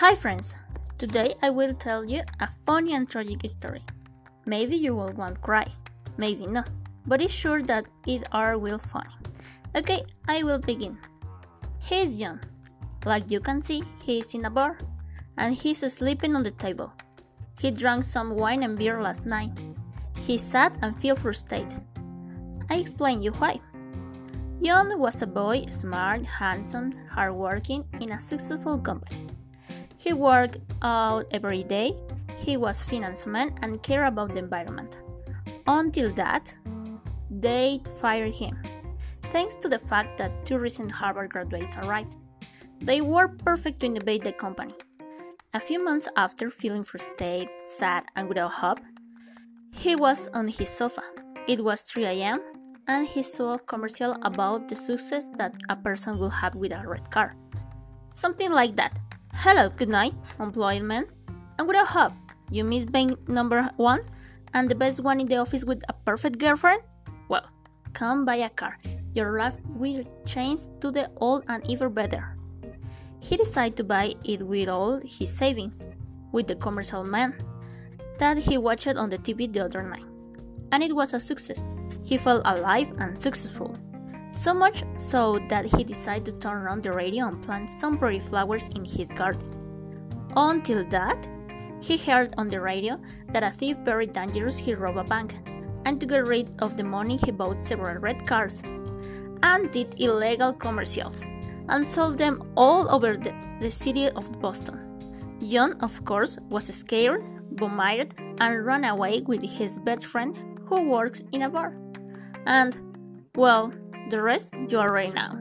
Hi, friends! Today I will tell you a funny and tragic story. Maybe you will want cry, maybe not, but it's sure that it are will funny. Okay, I will begin. He's young. Like you can see, he is in a bar, and he's sleeping on the table. He drank some wine and beer last night. He sat and feel frustrated. I explain you why. John was a boy, smart, handsome, hardworking, in a successful company. He worked out every day, he was financeman and cared about the environment. Until that, they fired him, thanks to the fact that two recent Harvard graduates arrived. They were perfect to innovate the company. A few months after feeling frustrated, sad, and without hope, he was on his sofa. It was 3 a.m and he saw a commercial about the success that a person will have with a red car. Something like that. Hello, good night, employment. Man. And with a hope, you miss being number one and the best one in the office with a perfect girlfriend? Well, come buy a car. Your life will change to the old and even better. He decided to buy it with all his savings, with the commercial man that he watched on the TV the other night. And it was a success. He felt alive and successful. So much so that he decided to turn on the radio and plant some pretty flowers in his garden. Until that, he heard on the radio that a thief very dangerous he robbed a bank, and to get rid of the money he bought several red cars and did illegal commercials and sold them all over the, the city of Boston. John, of course, was scared, vomited, and ran away with his best friend who works in a bar. And, well, the rest you already know.